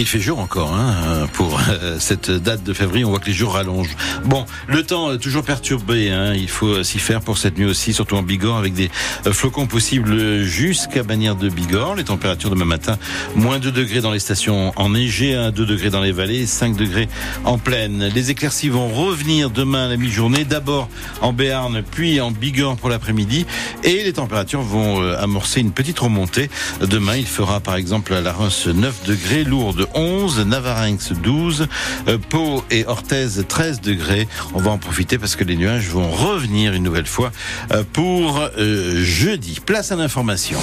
il fait jour encore hein, pour euh, cette date de février. On voit que les jours rallongent. Bon, le temps toujours perturbé. Hein, il faut s'y faire pour cette nuit aussi, surtout en Bigorre, avec des euh, flocons possibles jusqu'à Bagnères de Bigorre. Les températures demain matin, moins 2 degrés dans les stations enneigées, 1 2 degrés dans les vallées, 5 degrés en plaine. Les éclaircies vont revenir demain à la mi-journée, d'abord en Béarn, puis en Bigorre pour l'après-midi. Et les températures vont euh, amorcer une petite remontée. Demain, il fera par exemple à la Reims 9 degrés, Lourdes 11, Navarinx 12, euh, Pau et Orthez 13 degrés. On va en profiter parce que les nuages vont revenir une nouvelle fois euh, pour euh, jeudi. Place à l'information.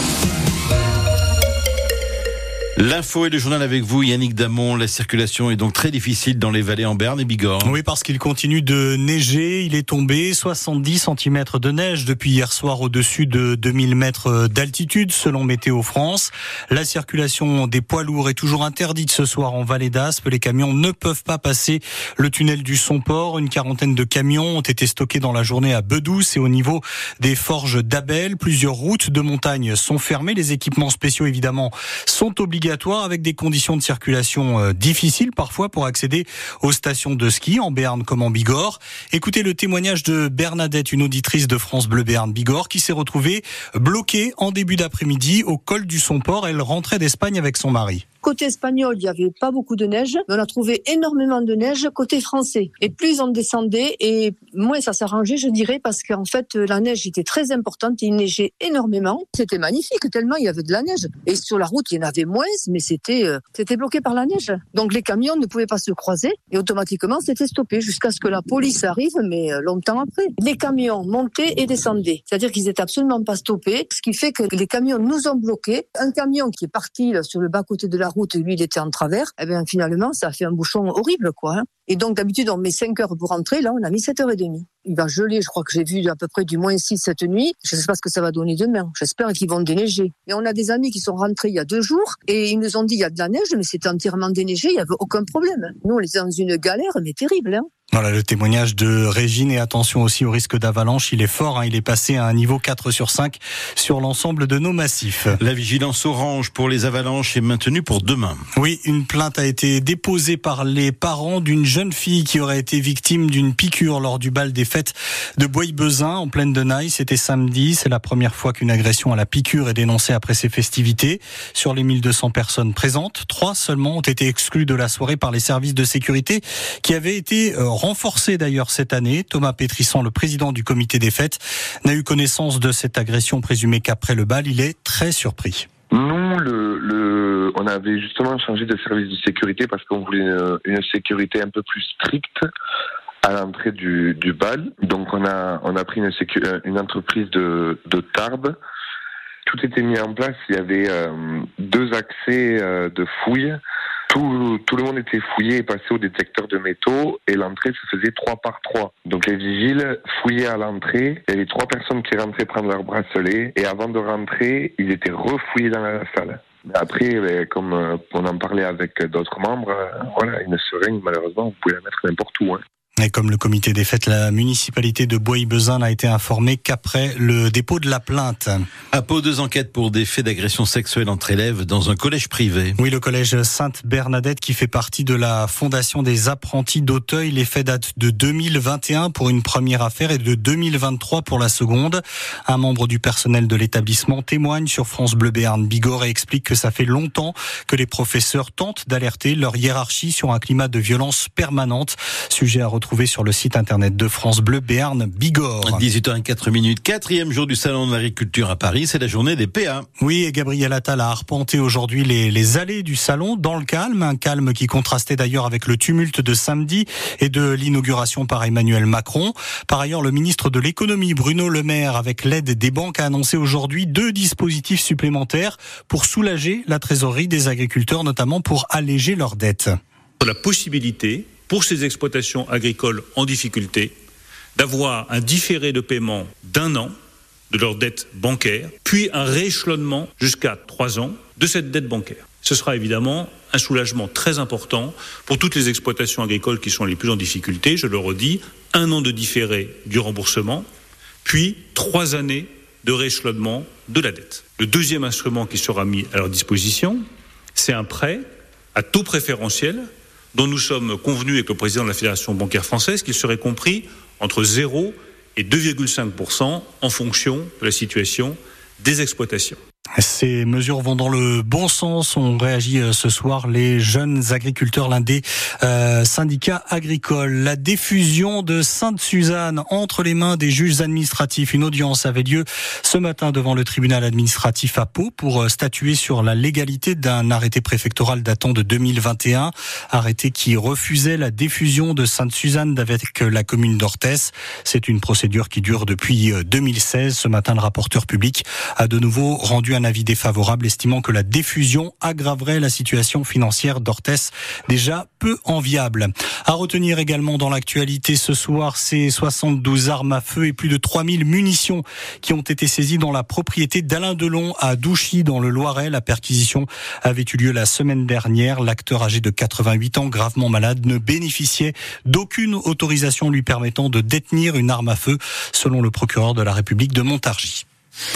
L'info et le journal avec vous, Yannick Damon. La circulation est donc très difficile dans les vallées en Berne et Bigorre. Oui, parce qu'il continue de neiger. Il est tombé 70 cm de neige depuis hier soir au-dessus de 2000 mètres d'altitude, selon Météo France. La circulation des poids lourds est toujours interdite ce soir en vallée d'Aspe. Les camions ne peuvent pas passer le tunnel du Somport. Une quarantaine de camions ont été stockés dans la journée à Bedouce et au niveau des forges d'Abel. Plusieurs routes de montagne sont fermées. Les équipements spéciaux, évidemment, sont obligés avec des conditions de circulation euh, difficiles parfois pour accéder aux stations de ski en Béarn comme en Bigorre. Écoutez le témoignage de Bernadette, une auditrice de France Bleu Béarn Bigorre qui s'est retrouvée bloquée en début d'après-midi au col du Somport. Elle rentrait d'Espagne avec son mari. Côté espagnol, il n'y avait pas beaucoup de neige, mais on a trouvé énormément de neige côté français. Et plus on descendait, et moins ça s'arrangeait, je dirais, parce qu'en fait, la neige était très importante, il neigeait énormément. C'était magnifique, tellement il y avait de la neige. Et sur la route, il y en avait moins, mais c'était euh, bloqué par la neige. Donc les camions ne pouvaient pas se croiser, et automatiquement, c'était stoppé jusqu'à ce que la police arrive, mais euh, longtemps après. Les camions montaient et descendaient, c'est-à-dire qu'ils étaient absolument pas stoppés, ce qui fait que les camions nous ont bloqués. Un camion qui est parti sur le bas-côté de la route, route, lui, il était en travers, eh bien, finalement, ça a fait un bouchon horrible, quoi. Hein. Et donc, d'habitude, on met 5 heures pour rentrer. Là, on a mis 7h30. Il va geler. Je crois que j'ai vu à peu près du moins 6 cette nuit. Je ne sais pas ce que ça va donner demain. J'espère qu'ils vont déneiger. Et on a des amis qui sont rentrés il y a deux jours et ils nous ont dit il y a de la neige, mais c'était entièrement déneigé. Il n'y avait aucun problème. Nous, on était dans une galère, mais terrible. Hein. Voilà le témoignage de Régine et attention aussi au risque d'avalanche. Il est fort, hein, il est passé à un niveau 4 sur 5 sur l'ensemble de nos massifs. La vigilance orange pour les avalanches est maintenue pour demain. Oui, une plainte a été déposée par les parents d'une jeune fille qui aurait été victime d'une piqûre lors du bal des fêtes de Bois-Bezin en pleine de Naï. C'était samedi. C'est la première fois qu'une agression à la piqûre est dénoncée après ces festivités. Sur les 1200 personnes présentes, trois seulement ont été exclues de la soirée par les services de sécurité qui avaient été euh, renforcé d'ailleurs cette année. Thomas Pétrisson, le président du comité des fêtes, n'a eu connaissance de cette agression présumée qu'après le bal. Il est très surpris. Nous, le, on avait justement changé de service de sécurité parce qu'on voulait une, sécurité un peu plus stricte à l'entrée du, bal. Donc on a, on a pris une, une entreprise de, de Tarbes. Tout était mis en place. Il y avait euh, deux accès euh, de fouilles tout, tout, le monde était fouillé et passé au détecteur de métaux et l'entrée se faisait trois par trois. Donc les vigiles fouillaient à l'entrée, il y avait trois personnes qui rentraient prendre leur bracelet et avant de rentrer, ils étaient refouillés dans la salle. Après, ben, comme euh, on en parlait avec d'autres membres, euh, voilà, une seringue, malheureusement, vous pouvez la mettre n'importe où. Hein. Et comme le comité des fêtes, la municipalité de Bois-Bezin n'a été informée qu'après le dépôt de la plainte. À Pau, deux enquêtes pour des faits d'agression sexuelle entre élèves dans un collège privé. Oui, le collège Sainte-Bernadette qui fait partie de la Fondation des apprentis d'Auteuil. Les faits datent de 2021 pour une première affaire et de 2023 pour la seconde. Un membre du personnel de l'établissement témoigne sur France Bleu Béarn Bigorre et explique que ça fait longtemps que les professeurs tentent d'alerter leur hiérarchie sur un climat de violence permanente. Sujet à retrouver trouver sur le site internet de France Bleu Béarn Bigorre. 18h04 minutes, quatrième jour du salon de l'agriculture à Paris, c'est la journée des PA. Oui, et Gabriel Attal a arpenté aujourd'hui les, les allées du salon dans le calme, un calme qui contrastait d'ailleurs avec le tumulte de samedi et de l'inauguration par Emmanuel Macron. Par ailleurs, le ministre de l'économie Bruno Le Maire, avec l'aide des banques, a annoncé aujourd'hui deux dispositifs supplémentaires pour soulager la trésorerie des agriculteurs, notamment pour alléger leurs dettes. La possibilité pour ces exploitations agricoles en difficulté d'avoir un différé de paiement d'un an de leur dette bancaire, puis un rééchelonnement jusqu'à trois ans de cette dette bancaire. Ce sera évidemment un soulagement très important pour toutes les exploitations agricoles qui sont les plus en difficulté. Je le redis, un an de différé du remboursement, puis trois années de rééchelonnement de la dette. Le deuxième instrument qui sera mis à leur disposition, c'est un prêt à taux préférentiel dont nous sommes convenus avec le président de la Fédération bancaire française qu'il serait compris entre 0 et 2,5% en fonction de la situation des exploitations. Ces mesures vont dans le bon sens. On réagit euh, ce soir les jeunes agriculteurs, l'un des euh, syndicats agricoles. La diffusion de Sainte-Suzanne entre les mains des juges administratifs. Une audience avait lieu ce matin devant le tribunal administratif à Pau pour euh, statuer sur la légalité d'un arrêté préfectoral datant de 2021. Arrêté qui refusait la diffusion de Sainte-Suzanne avec la commune d'Orthès. C'est une procédure qui dure depuis 2016. Ce matin, le rapporteur public a de nouveau rendu un avis défavorable, estimant que la diffusion aggraverait la situation financière d'Orthès, déjà peu enviable. À retenir également dans l'actualité ce soir, ces 72 armes à feu et plus de 3000 munitions qui ont été saisies dans la propriété d'Alain Delon à Douchy, dans le Loiret. La perquisition avait eu lieu la semaine dernière. L'acteur âgé de 88 ans, gravement malade, ne bénéficiait d'aucune autorisation lui permettant de détenir une arme à feu, selon le procureur de la République de Montargis.